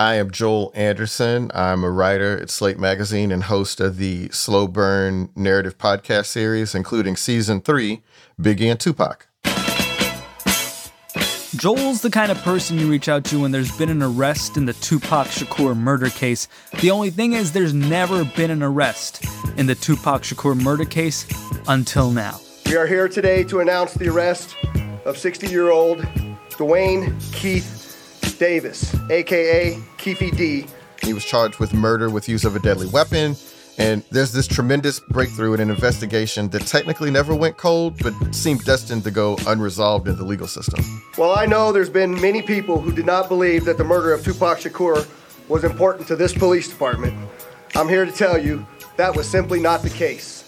I am Joel Anderson. I'm a writer at Slate Magazine and host of the Slow Burn narrative podcast series, including season three, Biggie and Tupac. Joel's the kind of person you reach out to when there's been an arrest in the Tupac Shakur murder case. The only thing is, there's never been an arrest in the Tupac Shakur murder case until now. We are here today to announce the arrest of 60 year old Dwayne Keith Davis, aka Keefe D. He was charged with murder with use of a deadly weapon. And there's this tremendous breakthrough in an investigation that technically never went cold, but seemed destined to go unresolved in the legal system. Well, I know there's been many people who did not believe that the murder of Tupac Shakur was important to this police department. I'm here to tell you that was simply not the case.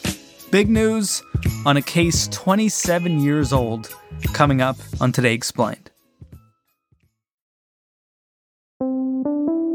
Big news on a case 27 years old coming up on Today Explained.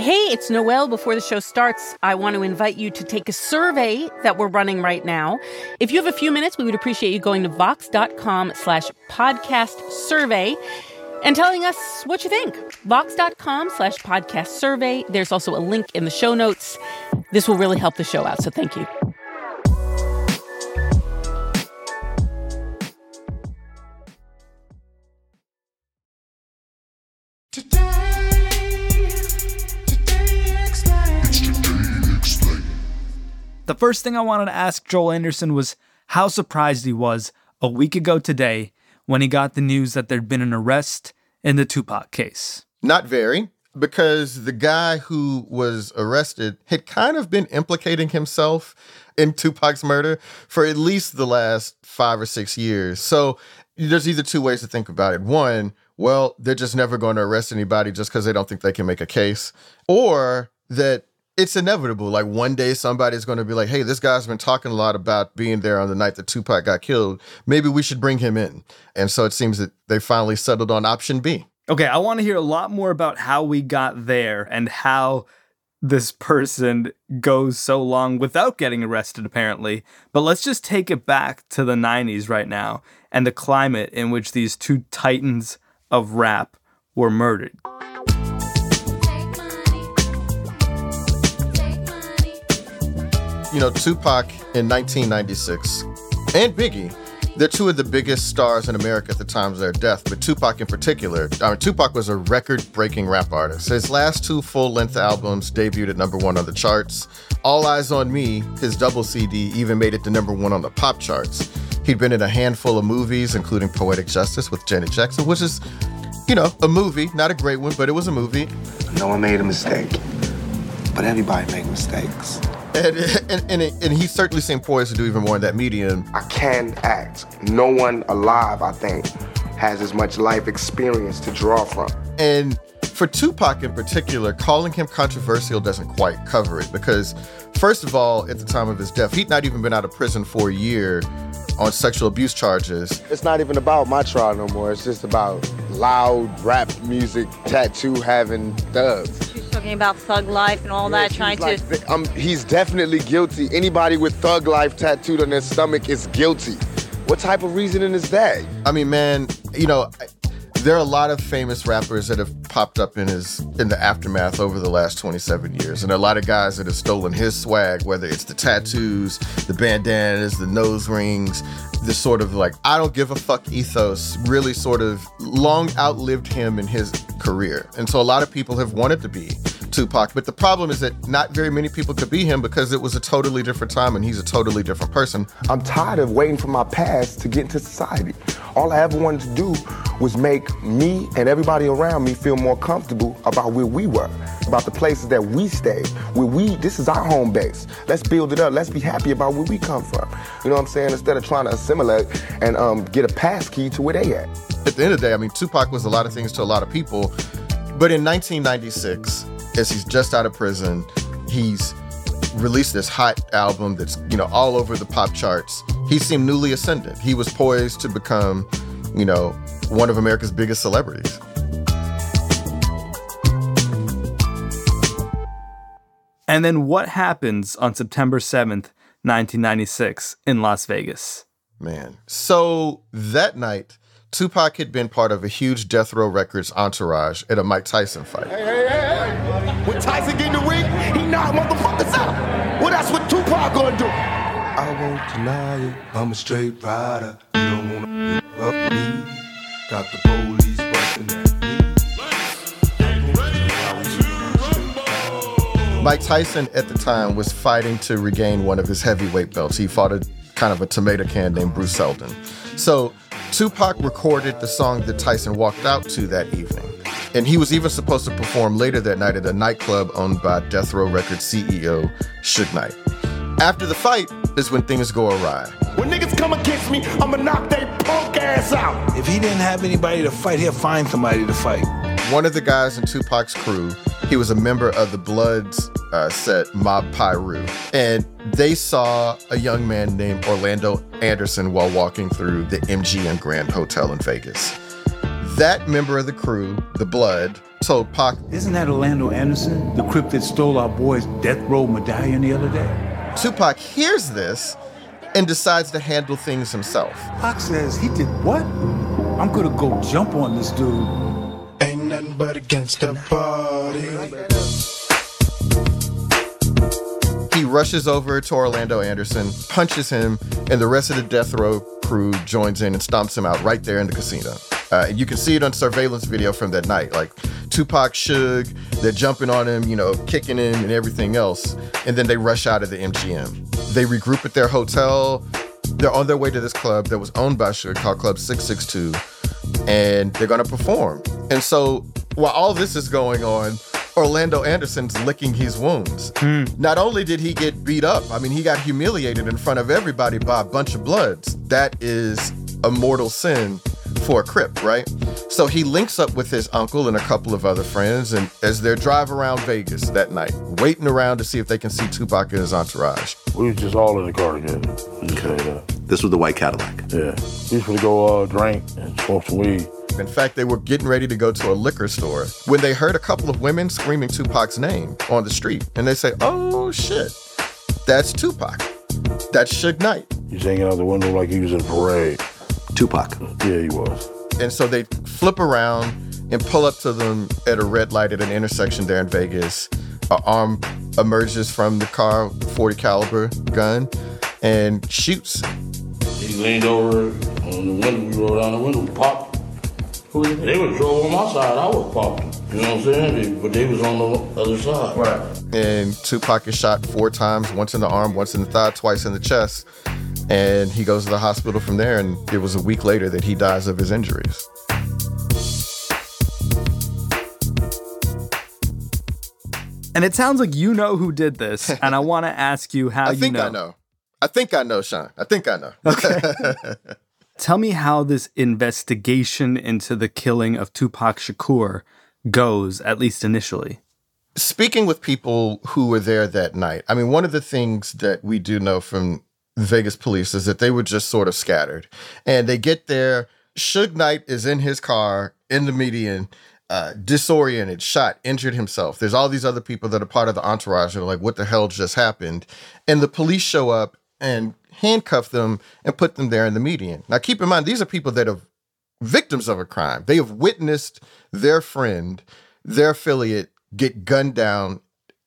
Hey, it's Noel. Before the show starts, I want to invite you to take a survey that we're running right now. If you have a few minutes, we would appreciate you going to vox.com slash podcast survey and telling us what you think. Vox.com slash podcast survey. There's also a link in the show notes. This will really help the show out, so thank you. The first thing I wanted to ask Joel Anderson was how surprised he was a week ago today when he got the news that there'd been an arrest in the Tupac case. Not very, because the guy who was arrested had kind of been implicating himself in Tupac's murder for at least the last five or six years. So there's either two ways to think about it. One, well, they're just never going to arrest anybody just because they don't think they can make a case, or that it's inevitable. Like one day somebody's going to be like, hey, this guy's been talking a lot about being there on the night that Tupac got killed. Maybe we should bring him in. And so it seems that they finally settled on option B. Okay, I want to hear a lot more about how we got there and how this person goes so long without getting arrested, apparently. But let's just take it back to the 90s right now and the climate in which these two titans of rap were murdered. You know, Tupac in 1996 and Biggie, they're two of the biggest stars in America at the time of their death, but Tupac in particular. I mean, Tupac was a record breaking rap artist. His last two full length albums debuted at number one on the charts. All Eyez on Me, his double CD, even made it to number one on the pop charts. He'd been in a handful of movies, including Poetic Justice with Janet Jackson, which is, you know, a movie, not a great one, but it was a movie. No one made a mistake, but everybody make mistakes. And, and, and, and, he certainly seemed poised to do even more in that medium. I can act. No one alive, I think, has as much life experience to draw from. And for Tupac in particular, calling him controversial doesn't quite cover it because, first of all, at the time of his death, he'd not even been out of prison for a year on sexual abuse charges. It's not even about my trial no more. It's just about loud rap music, tattoo having thugs. She's talking about thug life and all yeah, that, trying like, to. Um, he's definitely guilty. Anybody with thug life tattooed on their stomach is guilty. What type of reasoning is that? I mean, man, you know, there are a lot of famous rappers that have popped up in his in the aftermath over the last 27 years. And a lot of guys that have stolen his swag whether it's the tattoos the bandanas the nose rings this sort of like i don't give a fuck ethos really sort of long outlived him in his career. And so a lot of people have wanted to be Tupac. But the problem is that not very many people could be him because it was a totally different time and he's a totally different person. I'm tired of waiting for my past to get into society. All I ever wanted to do was make me and everybody around me feel more comfortable about where we were, about the places that we stayed, where we, this is our home base. Let's build it up. Let's be happy about where we come from. You know what I'm saying? Instead of trying to assimilate and um, get a pass key to where they at. At the end of the day, I mean, Tupac was a lot of things to a lot of people. But in 1996, as he's just out of prison, he's released this hot album that's, you know, all over the pop charts. He seemed newly ascendant. He was poised to become, you know, one of America's biggest celebrities. And then what happens on September 7th, 1996, in Las Vegas? Man. So that night, Tupac had been part of a huge Death Row Records entourage at a Mike Tyson fight. Hey, hey, hey. When Tyson get in the ring, he knock motherfuckers out. Well, that's what Tupac gonna do. I won't deny it. I'm a straight rider. You don't wanna up me. Got the police busting at me. Mike Tyson at the time was fighting to regain one of his heavyweight belts. He fought a kind of a tomato can named Bruce Seldon. So Tupac recorded the song that Tyson walked out to that evening. And he was even supposed to perform later that night at a nightclub owned by Death Row Records CEO Suge Knight. After the fight is when things go awry. When niggas come against me, I'ma knock they punk ass out. If he didn't have anybody to fight, he'll find somebody to fight. One of the guys in Tupac's crew, he was a member of the Bloods uh, set Mob Piru, and they saw a young man named Orlando Anderson while walking through the MGM Grand Hotel in Vegas. That member of the crew, the Blood, told Pac, Isn't that Orlando Anderson, the crip that stole our boy's death row medallion the other day? Tupac hears this and decides to handle things himself. Pac says he did what? I'm gonna go jump on this dude. Nothing but against the party. He rushes over to Orlando Anderson, punches him, and the rest of the death row crew joins in and stomps him out right there in the casino. Uh, and you can see it on surveillance video from that night. Like Tupac, Suge, they're jumping on him, you know, kicking him and everything else. And then they rush out of the MGM. They regroup at their hotel. They're on their way to this club that was owned by Suge called Club 662. And they're going to perform. And so while all this is going on, Orlando Anderson's licking his wounds. Not only did he get beat up, I mean, he got humiliated in front of everybody by a bunch of bloods. That is a mortal sin for a Crip, right? So he links up with his uncle and a couple of other friends, and as they drive around Vegas that night, waiting around to see if they can see Tupac and his entourage. We was just all in the car together. Just say that. This was the white Cadillac. Yeah. We used to go uh, drink and smoke some weed. In fact, they were getting ready to go to a liquor store when they heard a couple of women screaming Tupac's name on the street. And they say, Oh shit, that's Tupac. That's Suge Knight. He's hanging out the window like he was in a parade. Tupac. Yeah, he was. And so they flip around and pull up to them at a red light at an intersection there in Vegas. An arm emerges from the car, 40 caliber gun, and shoots. He leaned over on the window. We rolled down the window, popped. Who is They was drove on my side. I was popped. You know what I'm saying? But they was on the other side. Right. And Tupac is shot four times, once in the arm, once in the thigh, twice in the chest. And he goes to the hospital from there. And it was a week later that he dies of his injuries. And it sounds like you know who did this, and I want to ask you how I you know. I think I know. I think I know, Sean. I think I know. Tell me how this investigation into the killing of Tupac Shakur goes, at least initially. Speaking with people who were there that night, I mean, one of the things that we do know from the Vegas police is that they were just sort of scattered. And they get there, Suge Knight is in his car in the median, uh, disoriented, shot, injured himself. There's all these other people that are part of the entourage that are like, what the hell just happened? And the police show up and handcuff them and put them there in the median. Now, keep in mind, these are people that are victims of a crime. They have witnessed their friend, their affiliate, get gunned down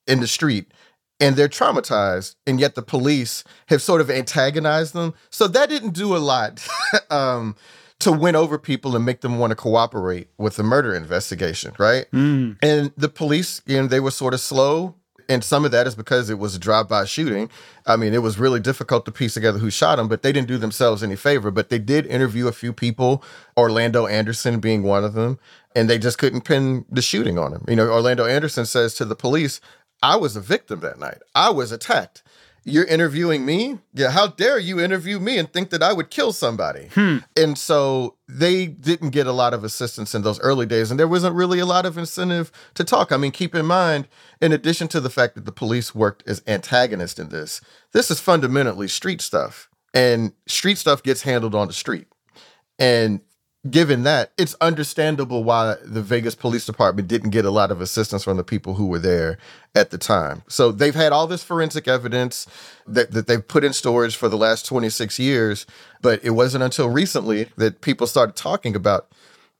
in the street and they're traumatized and yet the police have sort of antagonized them so that didn't do a lot um, to win over people and make them want to cooperate with the murder investigation, right? Mm. And the police, you know, they were sort of slow. And some of that is because it was a drive-by shooting. I mean, it was really difficult to piece together who shot him, but they didn't do themselves any favor. But they did interview a few people, Orlando Anderson being one of them, and they just couldn't pin the shooting on him. You know, Orlando Anderson says to the police, I was a victim that night. I was attacked. You're interviewing me? Yeah, how dare you interview me and think that I would kill somebody? Hmm. And so they didn't get a lot of assistance in those early days, and there wasn't really a lot of incentive to talk. I mean, keep in mind, in addition to the fact that the police worked as antagonists in this, this is fundamentally street stuff, and street stuff gets handled on the street. And given that, it's understandable why the Vegas Police Department didn't get a lot of assistance from the people who were there at the time. So they've had all this forensic evidence that, that they've put in storage for the last 26 years, but it wasn't until recently that people started talking about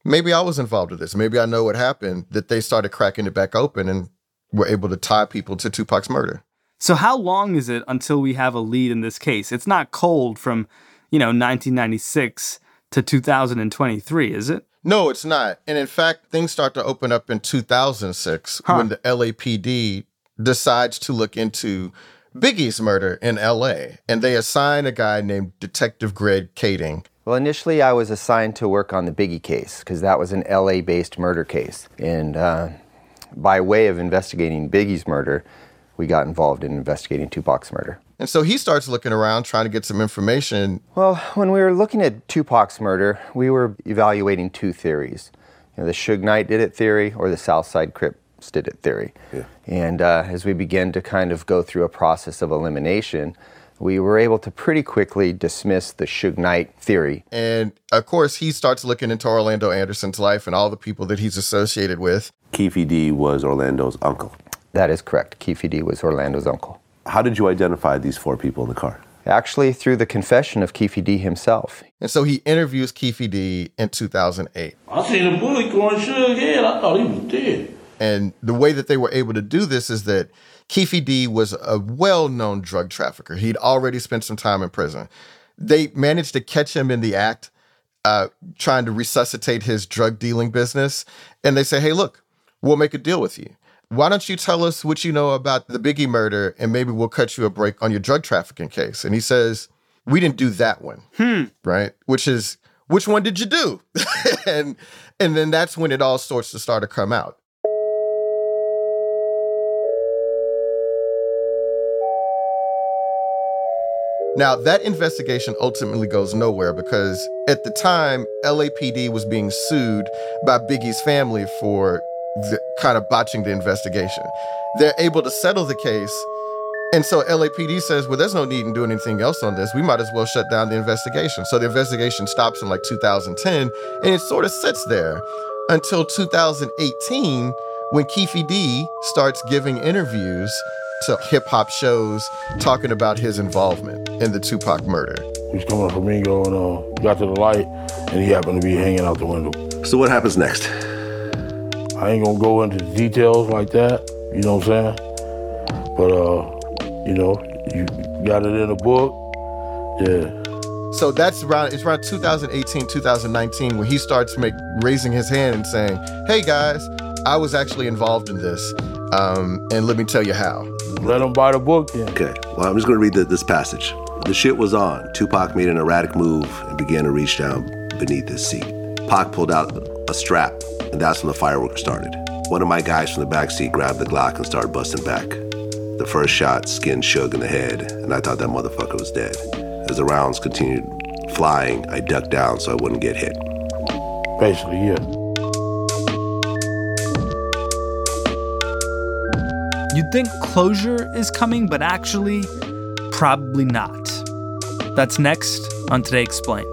maybe I was involved with this, maybe I know what happened, that they started cracking it back open and were able to tie people to Tupac's murder. So how long is it until we have a lead in this case? It's not cold from, you know, 1996 to 2023, is it? No, it's not. And in fact, things start to open up in 2006 when the LAPD decides to look into Biggie's murder in LA. And they assign a guy named Detective Greg Kading. Well, initially I was assigned to work on the Biggie case because that was an LA based murder case. And uh, by way of investigating Biggie's murder, we got involved in investigating Tupac's murder. And so he starts looking around trying to get some information. Well, when we were looking at Tupac's murder, we were evaluating two theories you know, the Suge Knight did it theory or the Southside Crips did it theory. Yeah. And uh, as we began to kind of go through a process of elimination, we were able to pretty quickly dismiss the Suge Knight theory. And of course, he starts looking into Orlando Anderson's life and all the people that he's associated with. Keefe D was Orlando's uncle. That is correct. Keefe D was Orlando's uncle. How did you identify these four people in the car? Actually, through the confession of Keefe D himself. And so he interviews Keefe D in 2008. I seen a bullet going Suge head. I thought he was dead. And the way that they were able to do this is that Keefe D was a well known drug trafficker. He'd already spent some time in prison. They managed to catch him in the act, uh, trying to resuscitate his drug dealing business. And they say, hey, look, we'll make a deal with you. Why don't you tell us what you know about the Biggie murder and maybe we'll cut you a break on your drug trafficking case? And he says, we didn't do that one. Hmm. Right? Which is, which one did you do? and and then that's when it all starts to start to come out. Now, that investigation ultimately goes nowhere because at the time, LAPD was being sued by Biggie's family for the, kind of botching the investigation. They're able to settle the case. And so LAPD says, well, there's no need in doing anything else on this. We might as well shut down the investigation. So the investigation stops in like 2010, and it sort of sits there until 2018 when Keefe D starts giving interviews to hip hop shows talking about his involvement in the Tupac murder. He was coming from Ringo and uh, got to the light, and he happened to be hanging out the window. So what happens next? I ain't gonna go into the details like that, you know what I'm saying? But uh, you know, you got it in a book, yeah. So that's around it's around 2018, 2019 when he starts make raising his hand and saying, "Hey guys, I was actually involved in this, um, and let me tell you how." Let him buy the book then. Okay, well, I'm just going to read the, this passage. The shit was on. Tupac made an erratic move and began to reach down beneath his seat. Pac pulled out a strap, and that's when the fireworks started. One of my guys from the back seat grabbed the Glock and started busting back. The first shot skinned Suge in the head, and I thought that motherfucker was dead. As the rounds continued flying, I ducked down so I wouldn't get hit. Basically, yeah. You'd think closure is coming, but actually, probably not. That's next on Today Explained.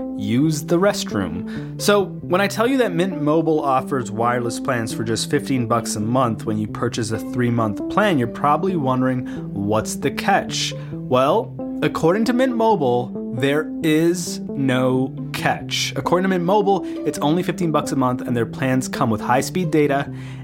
use the restroom. So, when I tell you that Mint Mobile offers wireless plans for just 15 bucks a month when you purchase a 3-month plan, you're probably wondering what's the catch? Well, according to Mint Mobile, there is no catch. According to Mint Mobile, it's only 15 bucks a month and their plans come with high-speed data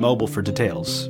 Mobile for details.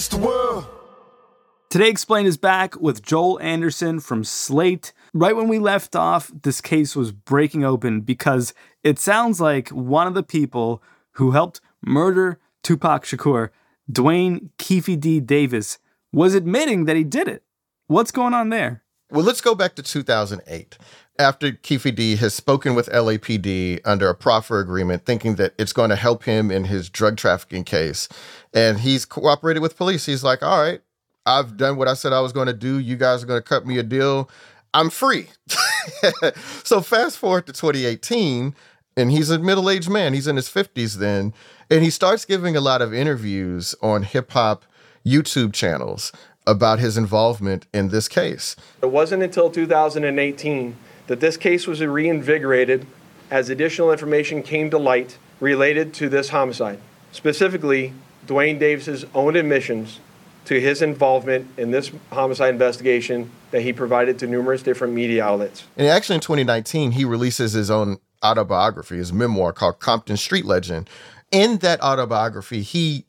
Against the world. Today Explained is back with Joel Anderson from Slate. Right when we left off, this case was breaking open because it sounds like one of the people who helped murder Tupac Shakur, Dwayne Keefe D. Davis, was admitting that he did it. What's going on there? Well, let's go back to 2008. After Keefe D has spoken with LAPD under a proffer agreement, thinking that it's going to help him in his drug trafficking case, and he's cooperated with police. He's like, all right, I've done what I said I was going to do. You guys are going to cut me a deal. I'm free. so fast forward to 2018, and he's a middle-aged man. He's in his 50s then, and he starts giving a lot of interviews on hip hop YouTube channels about his involvement in this case. It wasn't until 2018 that this case was reinvigorated as additional information came to light related to this homicide. Specifically, Dwayne Davis's own admissions to his involvement in this homicide investigation that he provided to numerous different media outlets. And actually, in 2019, he releases his own autobiography, his memoir called Compton Street Legend. In that autobiography, he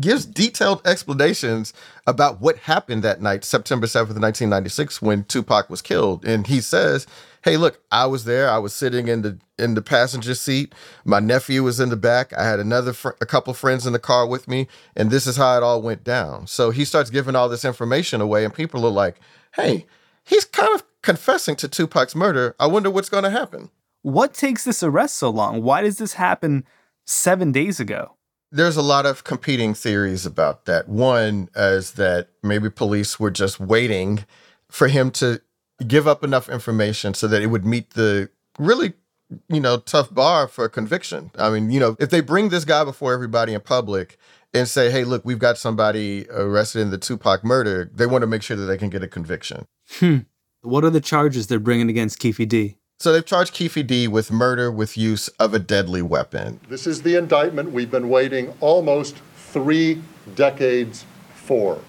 gives detailed explanations about what happened that night, September 7th, 1996, when Tupac was killed. And he says, Hey, look, I was there. I was sitting in the in the passenger seat. My nephew was in the back. I had another fr- a couple friends in the car with me, and this is how it all went down. So he starts giving all this information away, and people are like, "Hey, he's kind of confessing to Tupac's murder. I wonder what's going to happen." What takes this arrest so long? Why does this happen seven days ago? There's a lot of competing theories about that. One is that maybe police were just waiting for him to give up enough information so that it would meet the really you know tough bar for a conviction i mean you know if they bring this guy before everybody in public and say hey look we've got somebody arrested in the tupac murder they want to make sure that they can get a conviction Hmm. What are the charges they're bringing against Keefe D? So they've charged Keefe D with murder with use of a deadly weapon This is the indictment we've been waiting almost three decades for.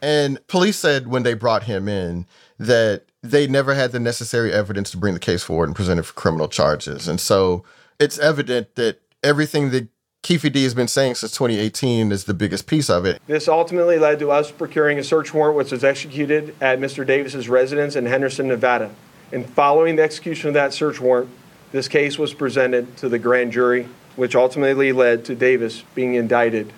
and police said when they brought him in that they never had the necessary evidence to bring the case forward and present it for criminal charges. And so it's evident that everything that Keefe D has been saying since 2018 is the biggest piece of it. This ultimately led to us procuring a search warrant which was executed at Mr. Davis's residence in Henderson, Nevada. And following the execution of that search warrant, this case was presented to the grand jury, which ultimately led to Davis being indicted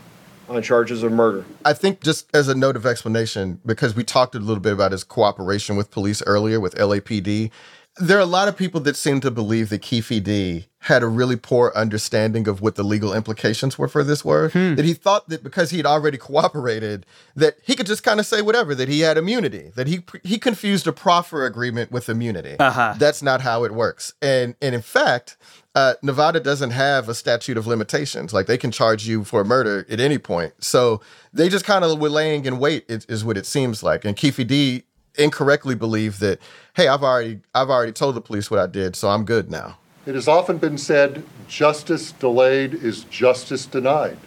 on charges of murder. I think just as a note of explanation, because we talked a little bit about his cooperation with police earlier with LAPD, there are a lot of people that seem to believe that Keefe D had a really poor understanding of what the legal implications were for this were. That he thought that because he'd already cooperated, that he could just kind of say whatever, that he had immunity, that he he confused a proffer agreement with immunity. Uh-huh. That's not how it works. And and in fact, uh, Nevada doesn't have a statute of limitations. Like they can charge you for murder at any point. So they just kind of were laying in wait, is, is what it seems like. And Keefe D incorrectly believe that, hey, I've already I've already told the police what I did, so I'm good now. It has often been said justice delayed is justice denied,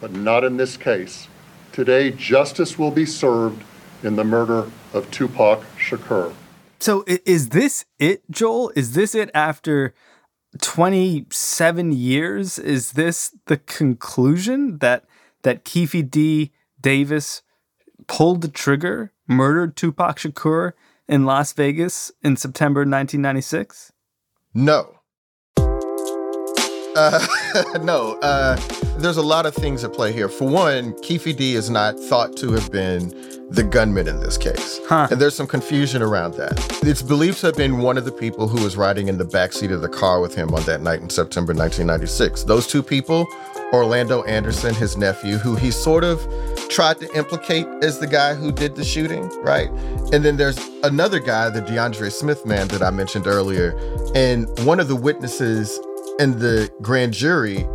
but not in this case. Today, justice will be served in the murder of Tupac Shakur. So is this it, Joel? Is this it after 27 years? Is this the conclusion that that Keefe D. Davis pulled the trigger, murdered Tupac Shakur in Las Vegas in September 1996? No. Uh, no, uh, there's a lot of things at play here. For one, Keefe D is not thought to have been the gunman in this case. And there's some confusion around that. It's believed to have been one of the people who was riding in the backseat of the car with him on that night in September 1996. Those two people, Orlando Anderson, his nephew, who he sort of tried to implicate as the guy who did the shooting, right? And then there's another guy, the DeAndre Smith man that I mentioned earlier. And one of the witnesses in the grand jury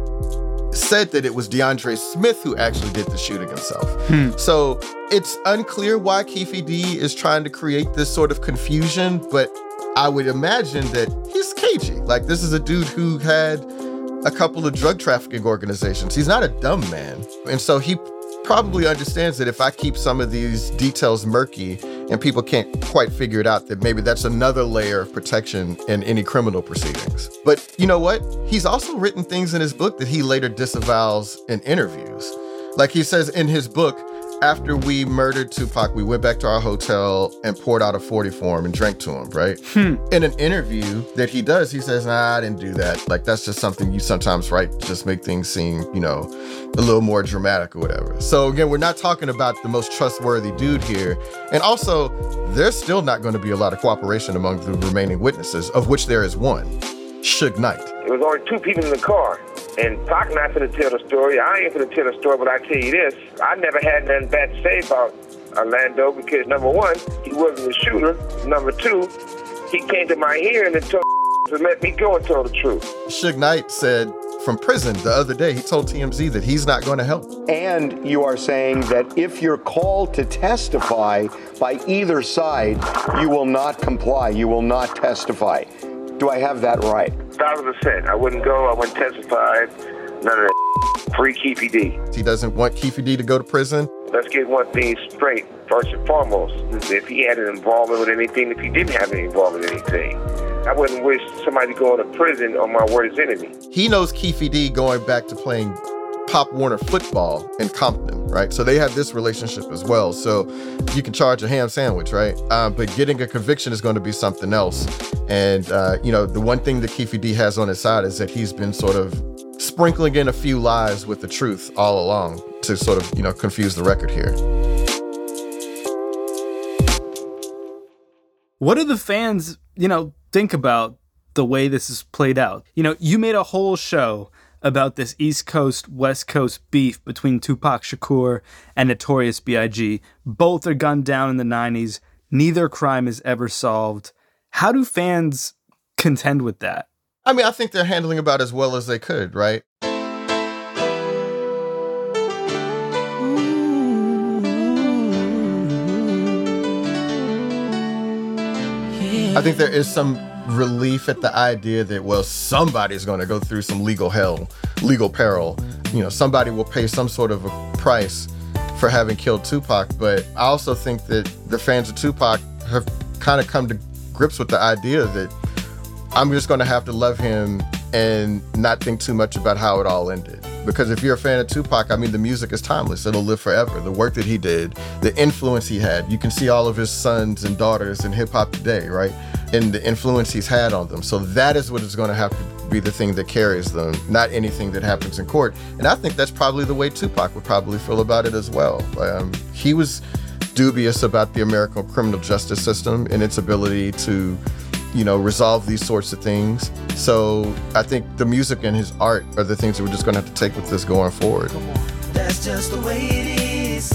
said that it was DeAndre Smith who actually did the shooting himself. Hmm. So it's unclear why Keefe D is trying to create this sort of confusion, but I would imagine that he's cagey. Like, this is a dude who had a couple of drug trafficking organizations. He's not a dumb man. And so he probably understands that if I keep some of these details murky and people can't quite figure it out, that maybe that's another layer of protection in any criminal proceedings. But you know what? He's also written things in his book that he later disavows in interviews. Like he says in his book, after we murdered Tupac, we went back to our hotel and poured out a 40 for him and drank to him, right? Hmm. In an interview that he does, he says, nah, I didn't do that. Like, that's just something you sometimes write, to just make things seem, you know, a little more dramatic or whatever. So, again, we're not talking about the most trustworthy dude here. And also, there's still not going to be a lot of cooperation among the remaining witnesses, of which there is one Suge Knight. It was only two people in the car. And Pac not finna tell the story. I ain't gonna tell the story, but I tell you this. I never had nothing bad to say about Orlando because number one, he wasn't the shooter. Number two, he came to my hearing and told to let me go and tell the truth. Suge Knight said from prison the other day, he told TMZ that he's not going to help. And you are saying that if you're called to testify by either side, you will not comply, you will not testify. Do I have that right? Thousand percent. I wouldn't go. I wouldn't testify. None of that. Free Keefe D. He doesn't want Keefe D to go to prison. Let's get one thing straight, first and foremost. If he had an involvement with anything, if he didn't have any involvement in anything, I wouldn't wish somebody going to prison on my worst enemy. He knows Keefe D going back to playing Pop Warner football in Compton, right? So they have this relationship as well. So you can charge a ham sandwich, right? Uh, but getting a conviction is going to be something else. And, uh, you know, the one thing that Keefe D has on his side is that he's been sort of sprinkling in a few lies with the truth all along to sort of, you know, confuse the record here. What do the fans, you know, think about the way this is played out? You know, you made a whole show about this East Coast West Coast beef between Tupac Shakur and Notorious B.I.G. Both are gunned down in the 90s. Neither crime is ever solved. How do fans contend with that? I mean, I think they're handling about as well as they could, right? I think there is some relief at the idea that, well, somebody's going to go through some legal hell, legal peril. You know, somebody will pay some sort of a price for having killed Tupac. But I also think that the fans of Tupac have kind of come to grips with the idea that I'm just going to have to love him and not think too much about how it all ended. Because if you're a fan of Tupac, I mean, the music is timeless. It'll live forever. The work that he did, the influence he had. You can see all of his sons and daughters in hip hop today, right? And the influence he's had on them. So that is what is going to have to be the thing that carries them, not anything that happens in court. And I think that's probably the way Tupac would probably feel about it as well. Um, he was dubious about the American criminal justice system and its ability to you know, resolve these sorts of things. So I think the music and his art are the things that we're just going to have to take with this going forward. That's just the way it is.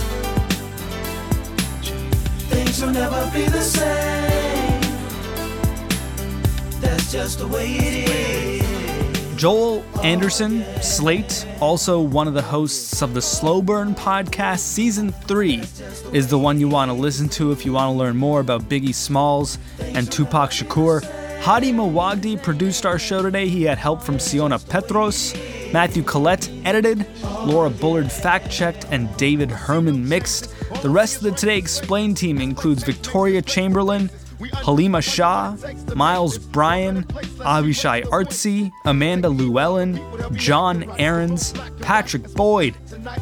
Things will never be the same. Just the way it is. Joel Anderson, Slate, also one of the hosts of the Slow Burn podcast, season three, is the one you want to listen to if you want to learn more about Biggie Smalls and Tupac Shakur. Hady Mawajdeh produced our show today. He had help from Siona Peterous. Matthew Collette edited, Laura Bullard fact checked, and David Herman mixed. The rest of the Today Explained team includes Victoria Chamberlain, Halima Shah, Miles Bryan, Avishay Artsy, Amanda Llewellyn, Jon Ehrens, Patrick Boyd,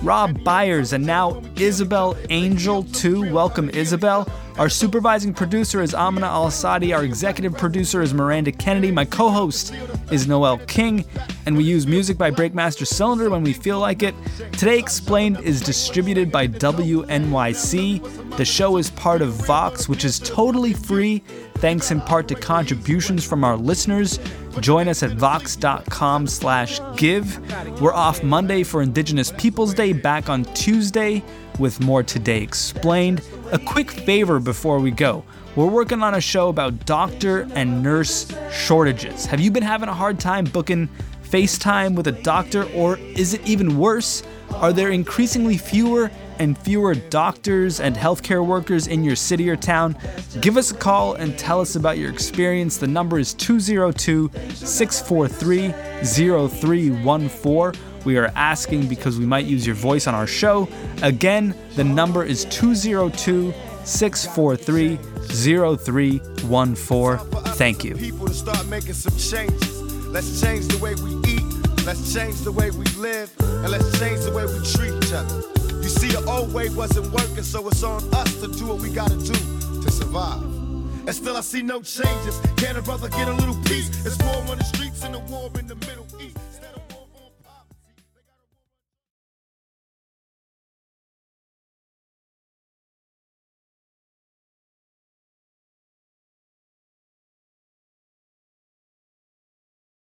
Rob Byers, and now Isabel Angel too. Welcome, Isabel. Our supervising producer is Amina Al Sadi. Our executive producer is Miranda Kennedy. My co host is Noel King. And we use music by Breakmaster Cylinder when we feel like it. Today Explained is distributed by WNYC. The show is part of Vox, which is totally free, thanks in part to contributions from our listeners. Join us at vox.com slash give. We're off Monday for Indigenous Peoples Day, back on Tuesday with more Today Explained. A quick favor before we go. We're working on a show about doctor and nurse shortages. Have you been having a hard time booking FaceTime with a doctor, or is it even worse? Are there increasingly fewer and fewer doctors and healthcare workers in your city or town? Give us a call and tell us about your experience. The number is 202 643 0314. We are asking because we might use your voice on our show. Again, the number is 202 643 0314. Thank you. Let's change the way we eat. Let's change the way we live. And let's change the way we treat each other. You see, the old way wasn't working, so it's on us to do what we gotta do to survive. And still, I see no changes. Can a brother get a little peace? It's war on the streets and a war in the Middle.